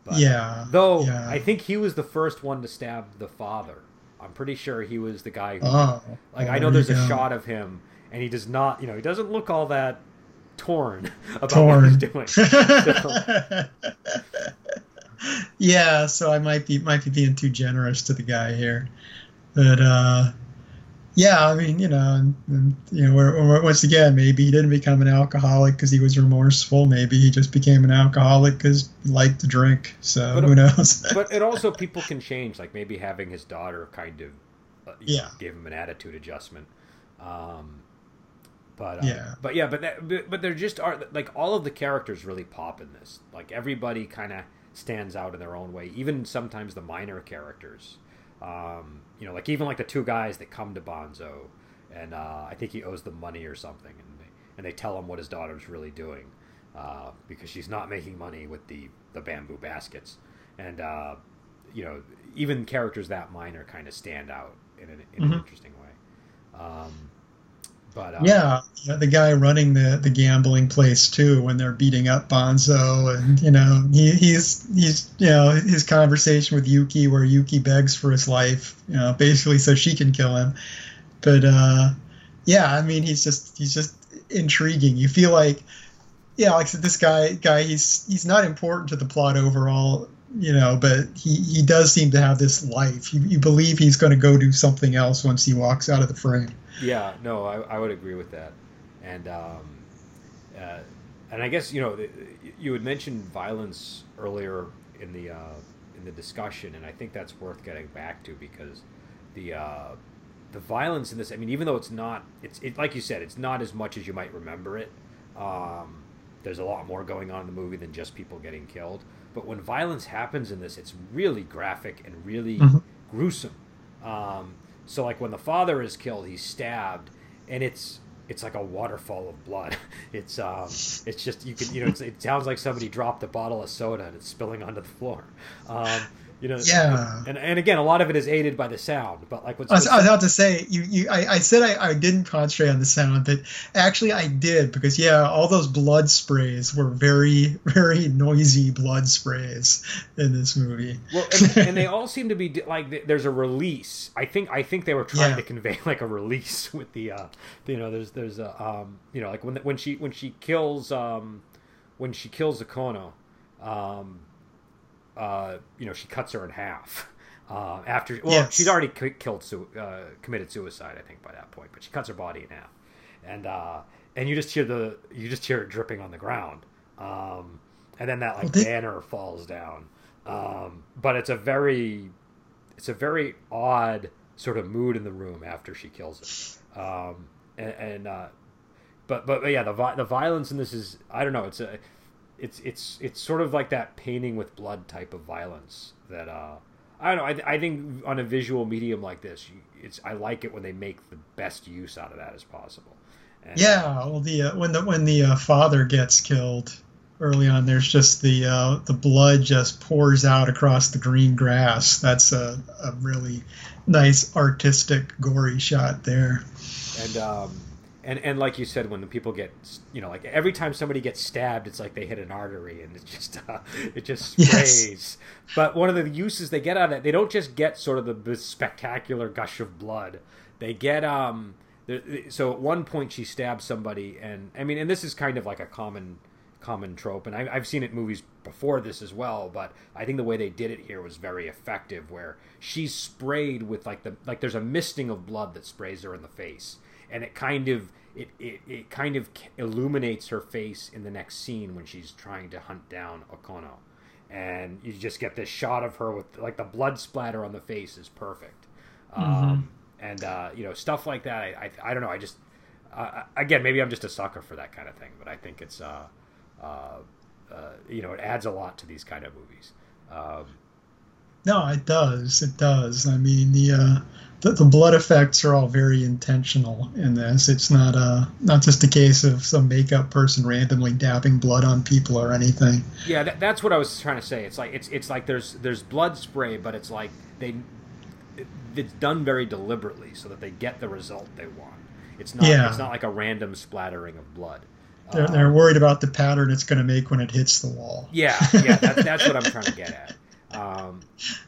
but yeah, though yeah. I think he was the first one to stab the father. I'm pretty sure he was the guy who, oh, like, I know there's a shot of him, and he does not, you know, he doesn't look all that torn about torn. what he's doing. So. yeah, so I might be might be being too generous to the guy here, but uh, yeah, I mean, you know, and, and, you know, we're, we're, once again, maybe he didn't become an alcoholic because he was remorseful. Maybe he just became an alcoholic because he liked to drink. So but, who knows? but it also people can change. Like maybe having his daughter kind of uh, yeah gave him an attitude adjustment. Um, but uh, yeah, but yeah, but that, but, but there just are like all of the characters really pop in this. Like everybody kind of stands out in their own way. Even sometimes the minor characters, um, you know, like even like the two guys that come to Banzo, and uh, I think he owes them money or something, and they, and they tell him what his daughter's really doing uh, because she's not making money with the the bamboo baskets, and uh, you know, even characters that minor kind of stand out in an, in mm-hmm. an interesting way. Um, but uh, yeah, the guy running the, the gambling place too, when they're beating up Banzo, and you know he, he's he's you know his conversation with Yuki, where Yuki begs for his life, you know, basically so she can kill him. But uh, yeah, I mean he's just he's just intriguing. You feel like yeah, like I said, this guy guy he's he's not important to the plot overall, you know, but he he does seem to have this life. You, you believe he's going to go do something else once he walks out of the frame. Yeah, no, I, I would agree with that, and um, uh, and I guess you know you had mentioned violence earlier in the uh, in the discussion, and I think that's worth getting back to because the uh, the violence in this. I mean, even though it's not, it's it, like you said, it's not as much as you might remember it. Um, there's a lot more going on in the movie than just people getting killed. But when violence happens in this, it's really graphic and really mm-hmm. gruesome. Um, so like when the father is killed, he's stabbed, and it's it's like a waterfall of blood. It's um, it's just you can you know it sounds like somebody dropped a bottle of soda and it's spilling onto the floor. Um, you know yeah. and, and again a lot of it is aided by the sound but like what's I was, I was about to say you, you I, I said I, I didn't concentrate on the sound but actually i did because yeah all those blood sprays were very very noisy blood sprays in this movie. Well and, and they all seem to be like there's a release. I think i think they were trying yeah. to convey like a release with the uh you know there's there's a um you know like when when she when she kills um when she kills Okono um uh, you know, she cuts her in half. Uh, after well, yes. she's already killed, su- uh, committed suicide, I think, by that point. But she cuts her body in half, and uh, and you just hear the you just hear it dripping on the ground, um, and then that like they... banner falls down. Um, but it's a very it's a very odd sort of mood in the room after she kills it. Um, and, and uh, but, but but yeah, the the violence in this is I don't know. It's a it's it's it's sort of like that painting with blood type of violence that uh, I don't know. I, I think on a visual medium like this, it's I like it when they make the best use out of that as possible. And, yeah, well, the uh, when the when the uh, father gets killed early on, there's just the uh, the blood just pours out across the green grass. That's a, a really nice artistic gory shot there. And um, and and like you said, when the people get, you know, like every time somebody gets stabbed, it's like they hit an artery, and it just uh, it just sprays. Yes. But one of the uses they get out of it, they don't just get sort of the spectacular gush of blood. They get um. So at one point she stabs somebody, and I mean, and this is kind of like a common common trope, and I, I've seen it in movies before this as well. But I think the way they did it here was very effective, where she's sprayed with like the like there's a misting of blood that sprays her in the face and it kind of it, it, it kind of illuminates her face in the next scene when she's trying to hunt down Okono. And you just get this shot of her with like the blood splatter on the face is perfect. Mm-hmm. Um, and uh, you know stuff like that. I, I, I don't know. I just uh, again maybe I'm just a sucker for that kind of thing, but I think it's uh, uh, uh you know it adds a lot to these kind of movies. Um, no, it does. It does. I mean the uh, the, the blood effects are all very intentional in this. It's not a uh, not just a case of some makeup person randomly dabbing blood on people or anything. Yeah, that, that's what I was trying to say. It's like it's it's like there's there's blood spray, but it's like they it's done very deliberately so that they get the result they want. It's not yeah. it's not like a random splattering of blood. They're, um, they're worried about the pattern it's going to make when it hits the wall. Yeah, yeah, that, that's what I'm trying to get at. Um,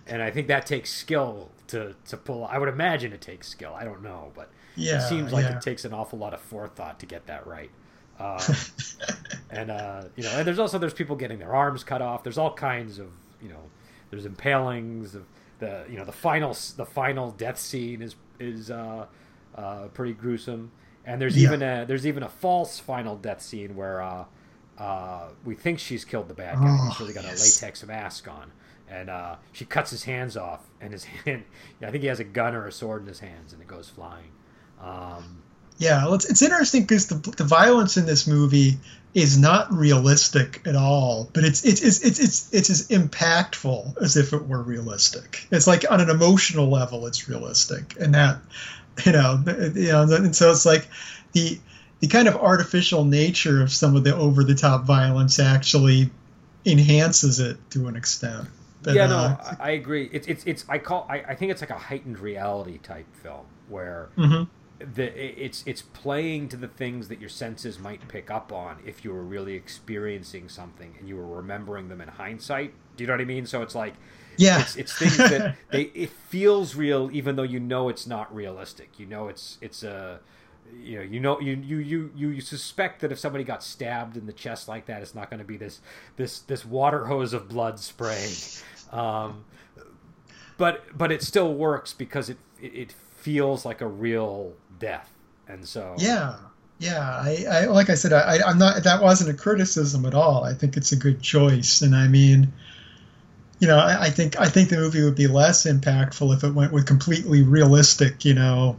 and I think that takes skill to to pull. I would imagine it takes skill. I don't know, but yeah, it seems like yeah. it takes an awful lot of forethought to get that right. Um, and uh, you know, and there's also there's people getting their arms cut off. There's all kinds of you know, there's impalings. Of the you know the final the final death scene is is uh, uh, pretty gruesome. And there's yeah. even a there's even a false final death scene where uh, uh, we think she's killed the bad guy. Oh, he's really got yes. a latex mask on and uh, she cuts his hands off, and his hand. I think he has a gun or a sword in his hands, and it goes flying. Um, yeah, well, it's, it's interesting because the, the violence in this movie is not realistic at all, but it's it's it's it's it's, it's as impactful as if it were realistic. It's like on an emotional level, it's realistic, and that you know you know, and so it's like the the kind of artificial nature of some of the over the top violence actually enhances it to an extent. But, yeah, no, uh, I, I agree. It's it's it's I call I, I think it's like a heightened reality type film where mm-hmm the it's it's playing to the things that your senses might pick up on if you were really experiencing something and you were remembering them in hindsight. Do you know what I mean? So it's like yeah, it's, it's things that they it feels real even though you know it's not realistic. You know it's it's a you know you know you you you you suspect that if somebody got stabbed in the chest like that, it's not going to be this this this water hose of blood spraying. Um, but but it still works because it it, feels like a real death, and so yeah, yeah. I, I like I said, I, I'm not. That wasn't a criticism at all. I think it's a good choice, and I mean, you know, I, I think I think the movie would be less impactful if it went with completely realistic, you know,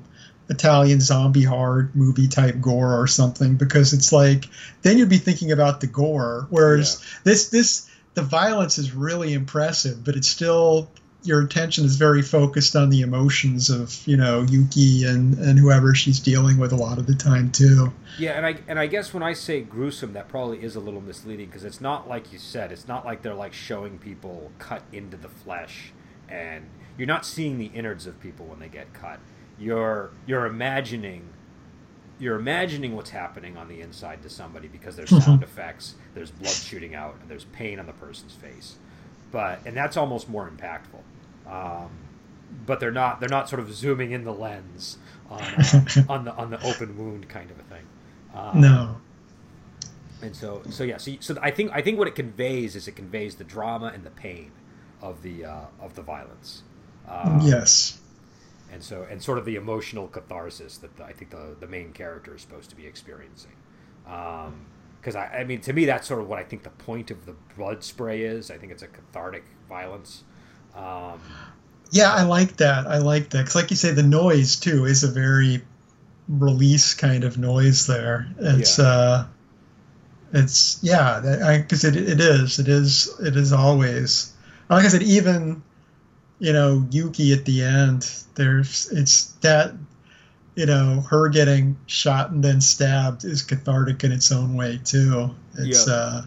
Italian zombie hard movie type gore or something because it's like then you'd be thinking about the gore whereas yeah. this this the violence is really impressive but it's still your attention is very focused on the emotions of you know Yuki and and whoever she's dealing with a lot of the time too. Yeah, and I and I guess when I say gruesome, that probably is a little misleading because it's not like you said. It's not like they're like showing people cut into the flesh, and you're not seeing the innards of people when they get cut. You're you're imagining. You're imagining what's happening on the inside to somebody because there's sound effects, there's blood shooting out, and there's pain on the person's face but and that's almost more impactful. Um, but they're not they're not sort of zooming in the lens on uh, on the on the open wound kind of a thing. Um, no. And so so yeah so, so I think I think what it conveys is it conveys the drama and the pain of the uh, of the violence. Um, yes. And so and sort of the emotional catharsis that the, I think the the main character is supposed to be experiencing. Um, because I, I mean, to me, that's sort of what I think the point of the blood spray is. I think it's a cathartic violence. Um, yeah, I like that. I like that because, like you say, the noise too is a very release kind of noise there. It's, yeah. uh, it's yeah, because it, it is, it is, it is always. Like I said, even you know Yuki at the end. There's it's that you know, her getting shot and then stabbed is cathartic in its own way too. It's yep. uh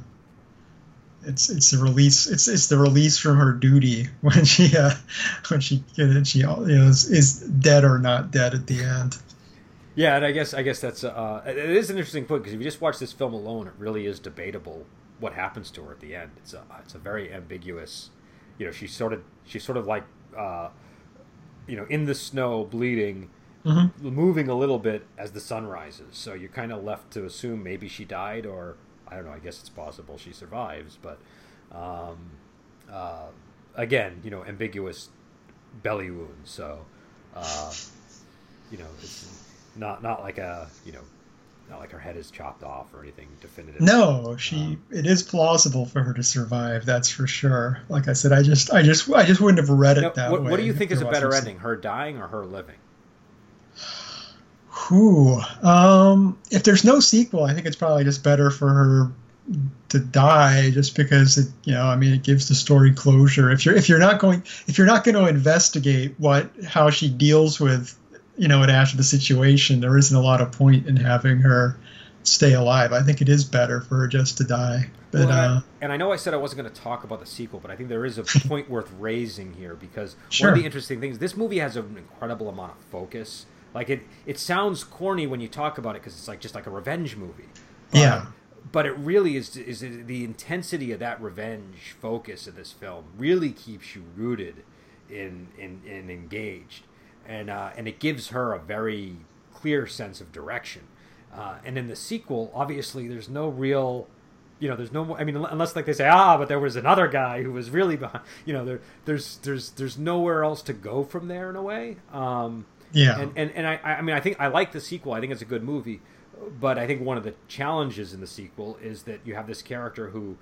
it's it's a release it's it's the release from her duty when she uh when she she you know is, is dead or not dead at the end. Yeah, and I guess I guess that's uh it is an interesting point because if you just watch this film alone, it really is debatable what happens to her at the end. It's a it's a very ambiguous, you know, she's sort of she's sort of like uh you know in the snow bleeding mm-hmm. moving a little bit as the sun rises. So you're kind of left to assume maybe she died, or I don't know. I guess it's possible she survives, but um, uh, again, you know, ambiguous belly wound. So uh, you know, it's not not like a you know not like her head is chopped off or anything definitive. No, she um, it is plausible for her to survive. That's for sure. Like I said, I just I just I just wouldn't have read it now, that what, way. What do you think is a better ending, her dying or her living? Whew. Um, if there's no sequel, I think it's probably just better for her to die, just because it, you know, I mean, it gives the story closure. If you're if you're not going if you're not going to investigate what how she deals with, you know, it after the situation, there isn't a lot of point in having her stay alive. I think it is better for her just to die. But, well, and, uh, I, and, I, know I said I wasn't going to talk about the sequel, but I think there is a point worth raising here because sure. one of the interesting things this movie has an incredible amount of focus like it, it sounds corny when you talk about it because it's like just like a revenge movie. But, yeah. But it really is. Is the intensity of that revenge focus of this film really keeps you rooted in in, in engaged, and uh, and it gives her a very clear sense of direction. Uh, and in the sequel, obviously, there's no real you know, there's no more. I mean, unless like they say, ah, but there was another guy who was really behind. You know, there, there's, there's, there's nowhere else to go from there in a way. Um, yeah. And and, and I I mean I think I like the sequel. I think it's a good movie, but I think one of the challenges in the sequel is that you have this character who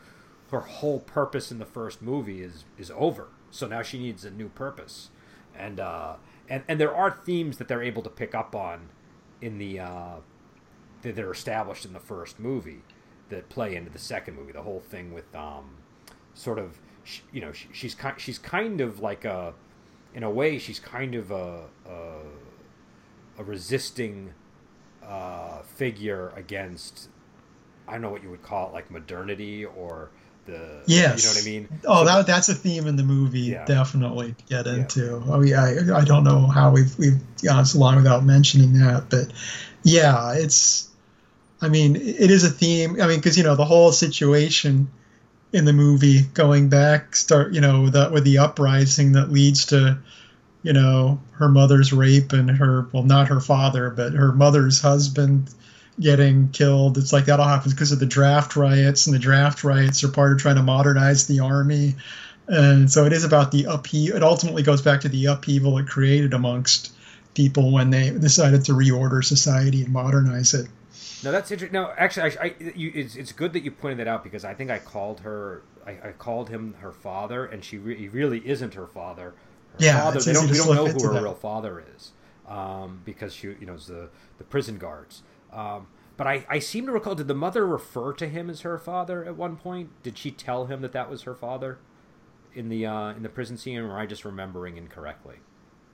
her whole purpose in the first movie is is over. So now she needs a new purpose. And uh and and there are themes that they're able to pick up on in the uh that they're established in the first movie. that play into the second movie. The whole thing with um, sort of you know she's kind she's kind of like a in a way she's kind of a a, a resisting uh, figure against I don't know what you would call it like modernity or the yes. you know what I mean. Oh, so, that that's a theme in the movie. Yeah. Definitely get into. Yeah. Oh yeah, I, I don't know how we've we've gone so long without mentioning that, but yeah, it's. I mean, it is a theme. I mean, because you know the whole situation in the movie going back start you know with the uprising that leads to you know her mother's rape and her well not her father but her mother's husband getting killed it's like that all happens because of the draft riots and the draft riots are part of trying to modernize the army and so it is about the upheaval it ultimately goes back to the upheaval it created amongst people when they decided to reorder society and modernize it no, that's interesting. No, actually, I, I you, it's, it's good that you pointed that out because I think I called her, I, I called him her father, and she re- he really isn't her father. Her yeah, father, they don't, we don't know who her that. real father is um, because she, you know, is the the prison guards. Um, but I, I seem to recall, did the mother refer to him as her father at one point? Did she tell him that that was her father in the uh, in the prison scene, or am I just remembering incorrectly?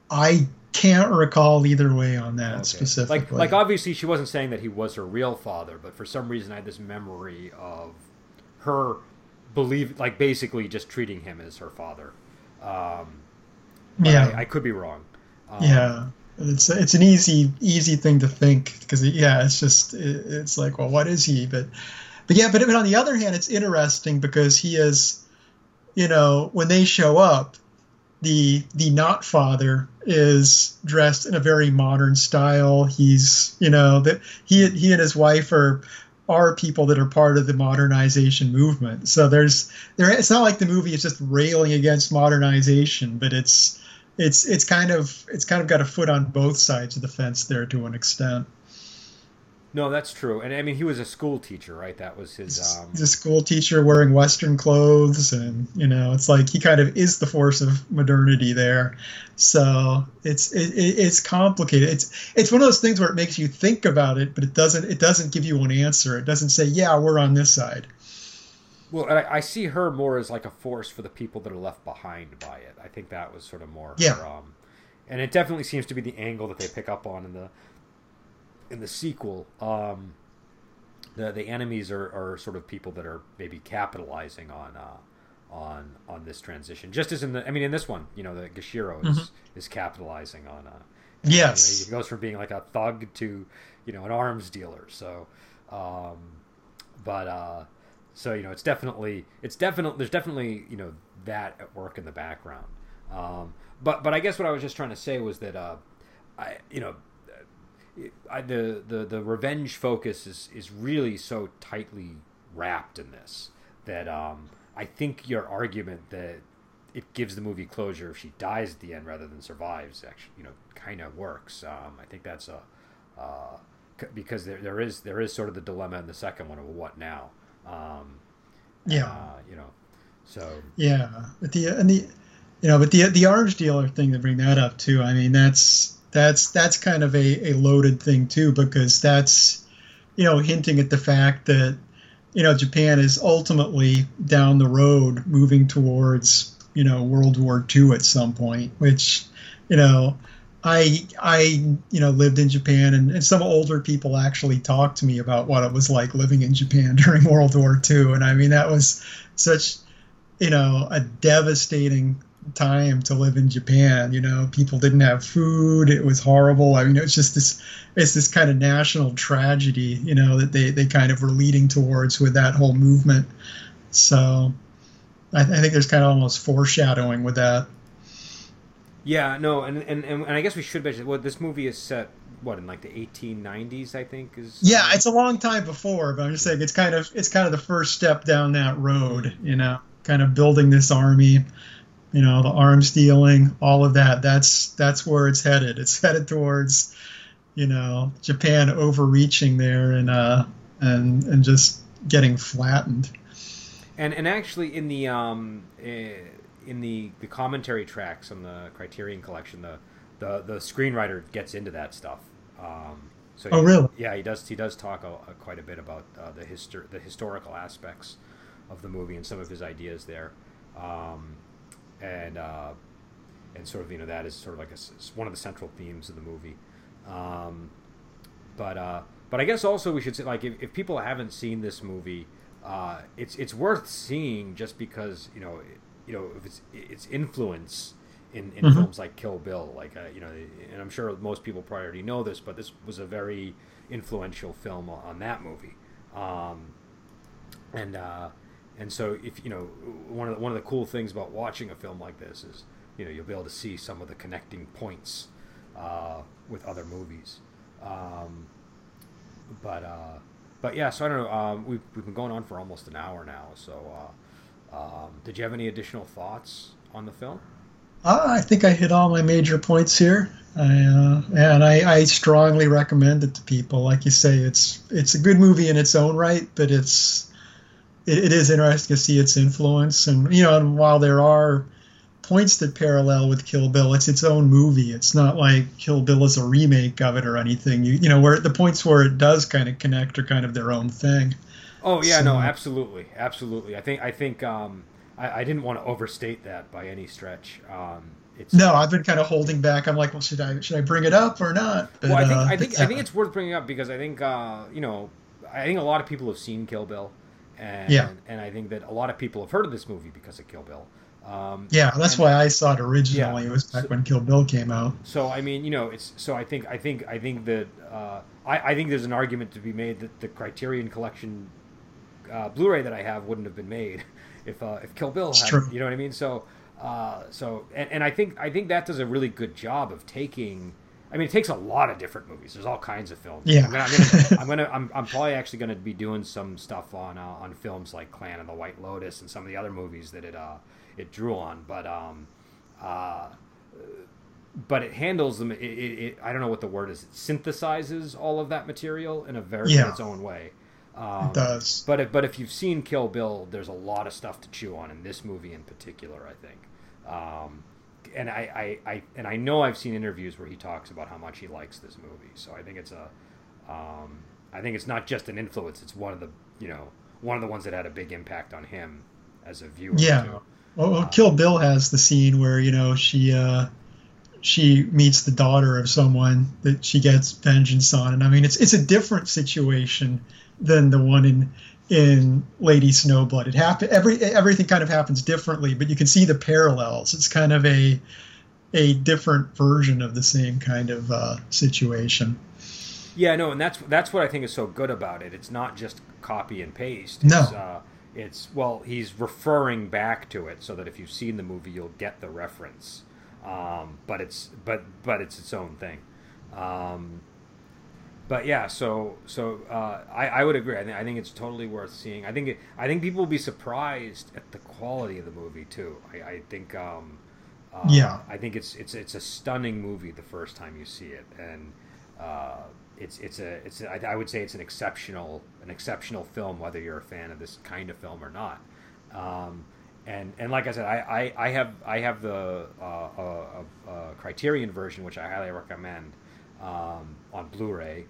I can't recall either way on that okay. specifically. Like, like obviously she wasn't saying that he was her real father, but for some reason I had this memory of her believe, like basically just treating him as her father. Um, yeah, I, I, could be wrong. Um, yeah, it's it's an easy easy thing to think because yeah, it's just it, it's like well, what is he? But but yeah, but, but on the other hand, it's interesting because he is, you know, when they show up, the the not father is dressed in a very modern style. He's you know that he he and his wife are are people that are part of the modernization movement. So there's there it's not like the movie is just railing against modernization, but it's it's it's kind of it's kind of got a foot on both sides of the fence there to an extent. No, that's true. And I mean, he was a school teacher, right? That was his. Um... He's a school teacher wearing Western clothes, and you know, it's like he kind of is the force of modernity there. So it's it, it's complicated. It's it's one of those things where it makes you think about it, but it doesn't it doesn't give you an answer. It doesn't say, yeah, we're on this side. Well, I, I see her more as like a force for the people that are left behind by it. I think that was sort of more. Yeah. Her, um, and it definitely seems to be the angle that they pick up on in the in the sequel, um, the the enemies are, are sort of people that are maybe capitalizing on uh, on on this transition. Just as in the, I mean, in this one, you know, the Gishiro is mm-hmm. is capitalizing on. Uh, yes, you know, he goes from being like a thug to you know an arms dealer. So, um, but uh, so you know, it's definitely it's definitely there's definitely you know that at work in the background. Um, but but I guess what I was just trying to say was that uh, I you know I, the, the the revenge focus is is really so tightly wrapped in this that um, I think your argument that it gives the movie closure if she dies at the end rather than survives actually you know kind of works. Um, I think that's a uh, because there there is there is sort of the dilemma in the second one of what now. Um, yeah, uh, you know, so yeah, but the and the you know, but the the arms dealer thing to bring that up too. I mean, that's that's that's kind of a, a loaded thing too because that's you know hinting at the fact that you know Japan is ultimately down the road moving towards you know World War II at some point, which you know I I you know lived in Japan and, and some older people actually talked to me about what it was like living in Japan during World War II, and I mean that was such you know a devastating time to live in Japan. You know, people didn't have food. It was horrible. I mean, it was just this, it's this kind of national tragedy, you know, that they, they kind of were leading towards with that whole movement. So I, I think there's kind of almost foreshadowing with that. Yeah, no, and, and, and I guess we should mention, well, this movie is set, what, in like the 1890s, I think is. Yeah, it's a long time before, but I'm just saying it's kind of, it's kind of the first step down that road, you know, kind of building this army you know the arms dealing all of that that's that's where it's headed it's headed towards you know japan overreaching there and uh and and just getting flattened and and actually in the um eh, in the the commentary tracks on the criterion collection the the the screenwriter gets into that stuff um So oh, really? Yeah, he does. He does talk a, a, quite a bit about uh, the histor- the historical aspects of the movie and some of his ideas there, um, and uh, and sort of you know that is sort of like a, one of the central themes of the movie. Um, but uh, but I guess also we should say like if, if people haven't seen this movie, uh, it's it's worth seeing just because you know you know if it's its influence in, in mm-hmm. films like Kill Bill, like uh, you know, and I'm sure most people probably already know this, but this was a very influential film on that movie, um, and uh, and so if you know one of the, one of the cool things about watching a film like this is you know you'll be able to see some of the connecting points uh, with other movies, um, but uh, but yeah, so I don't know. Um, we've we've been going on for almost an hour now, so. Um, did you have any additional thoughts on the film? Uh, I think I hit all my major points here, uh, and I, I, strongly recommend it to people. Like you say, it's it's a good movie in its own right, but it's it, it is interesting to see its influence. And you know, and while there are points that parallel with Kill Bill, it's its own movie. It's not like Kill Bill is a remake of it or anything. You you know, where the points where it does kind of connect are kind of their own thing. Oh yeah, so, no, absolutely, absolutely. I think I think. Um I, I didn't want to overstate that by any stretch. Um, it's, no, I've been kind of holding back. I'm like, well, should I should I bring it up or not? But, well, I think uh, I think yeah. I think it's worth bringing up because I think uh, you know I think a lot of people have seen Kill Bill, and yeah. and I think that a lot of people have heard of this movie because of Kill Bill. Um, yeah, that's and, why I saw it originally. Yeah, it was back so, when Kill Bill came out. So I mean, you know, it's so I think I think I think that uh, I, I think there's an argument to be made that the Criterion Collection uh, Blu-ray that I have wouldn't have been made if uh, if Kill Bill had, you know what I mean? So uh, so and, and I think I think that does a really good job of taking. I mean, it takes a lot of different movies. There's all kinds of films. Yeah, I'm gonna, I'm, gonna, I'm, I'm, probably actually gonna be doing some stuff on uh, on films like Clan of the White Lotus and some of the other movies that it uh it drew on. But um, uh, but it handles them. It, it, it, I don't know what the word is. It synthesizes all of that material in a very yeah. in its own way. Um, it does. But if, but if you've seen Kill Bill, there's a lot of stuff to chew on in this movie in particular. I think. Um, and I, I, I, and I know I've seen interviews where he talks about how much he likes this movie. So I think it's a, um, I think it's not just an influence. It's one of the, you know, one of the ones that had a big impact on him as a viewer. Yeah. Too. Well, well uh, Kill Bill has the scene where you know she, uh, she meets the daughter of someone that she gets vengeance on, and I mean it's it's a different situation than the one in in Lady Snowblood. It happen every everything kind of happens differently, but you can see the parallels. It's kind of a a different version of the same kind of uh, situation. Yeah, no, and that's that's what I think is so good about it. It's not just copy and paste. No. It's, uh, it's well, he's referring back to it so that if you've seen the movie, you'll get the reference. Um, but it's but but it's its own thing. Um, but yeah, so so uh, I, I would agree. I think I think it's totally worth seeing. I think it, I think people will be surprised at the quality of the movie too. I, I think um, uh, yeah, I think it's it's it's a stunning movie the first time you see it, and uh, it's it's a it's a, I would say it's an exceptional an exceptional film whether you're a fan of this kind of film or not. Um, and and like I said, I, I, I have I have the uh, Criterion version, which I highly recommend um, on Blu-ray.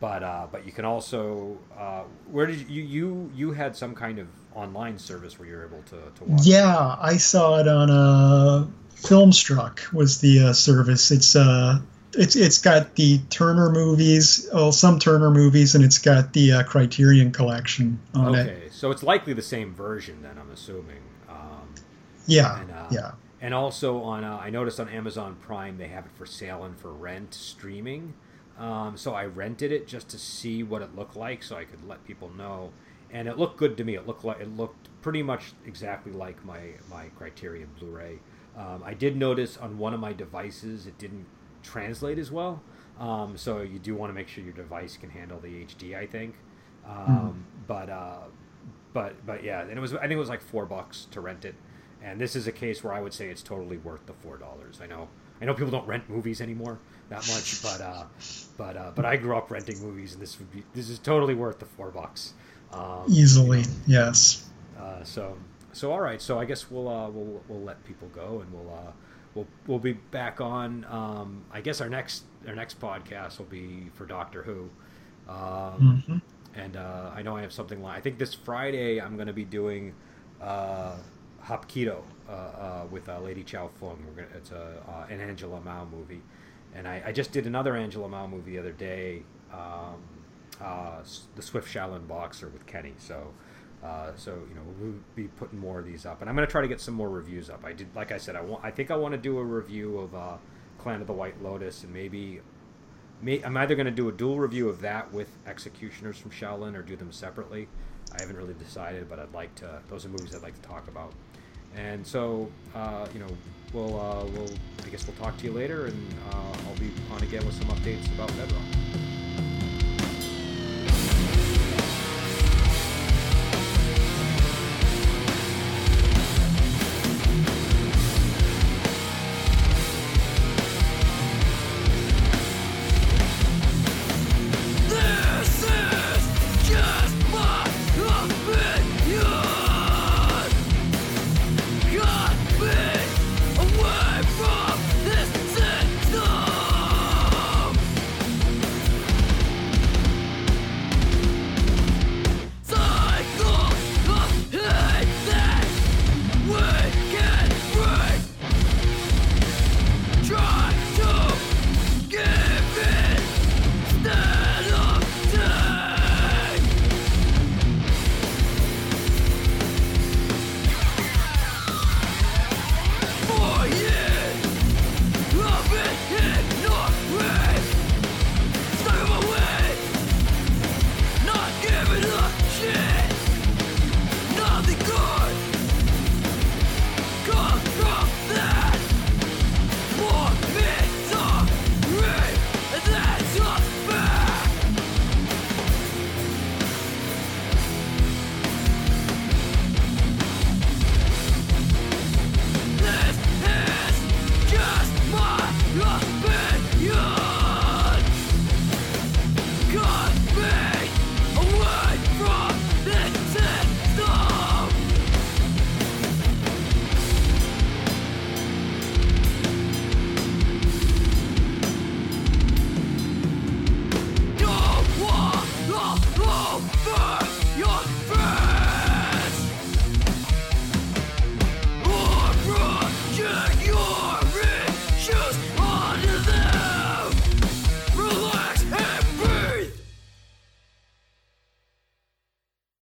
But uh, but you can also uh, where did you you you had some kind of online service where you're able to, to watch? Yeah, I saw it on a uh, Filmstruck was the uh, service. It's uh it's it's got the Turner movies, well, some Turner movies, and it's got the uh, Criterion collection on okay. it. Okay, so it's likely the same version then. I'm assuming. Um, yeah, and, uh, yeah. And also on, uh, I noticed on Amazon Prime they have it for sale and for rent streaming. Um, so I rented it just to see what it looked like, so I could let people know. And it looked good to me. It looked like it looked pretty much exactly like my my Criterion Blu-ray. Um, I did notice on one of my devices it didn't translate as well. Um, so you do want to make sure your device can handle the HD. I think. Mm. But uh, but but yeah, and it was I think it was like four bucks to rent it. And this is a case where I would say it's totally worth the four dollars. I know I know people don't rent movies anymore that much, but uh, but uh, but I grew up renting movies, and this would be this is totally worth the four bucks. Um, Easily, you know. yes. Uh, so so all right. So I guess we'll uh, we'll we'll let people go, and we'll uh, we'll we'll be back on. Um, I guess our next our next podcast will be for Doctor Who. Um, mm-hmm. And uh, I know I have something. Like, I think this Friday I'm going to be doing Hapkido uh, uh, with uh, Lady Chow Fung. Gonna, it's a uh, an Angela Mao movie, and I, I, just did another Angela Mao movie the other day, um, uh, the Swift Shaolin Boxer with Kenny. So. Uh, so you know we'll be putting more of these up, and I'm going to try to get some more reviews up. I did, like I said, I want. I think I want to do a review of uh, Clan of the White Lotus, and maybe, may, I'm either going to do a dual review of that with Executioners from Shaolin, or do them separately. I haven't really decided, but I'd like to. Those are movies I'd like to talk about. And so, uh, you know, we'll, uh, we'll, I guess we'll talk to you later, and uh, I'll be on again with some updates about Bedrock.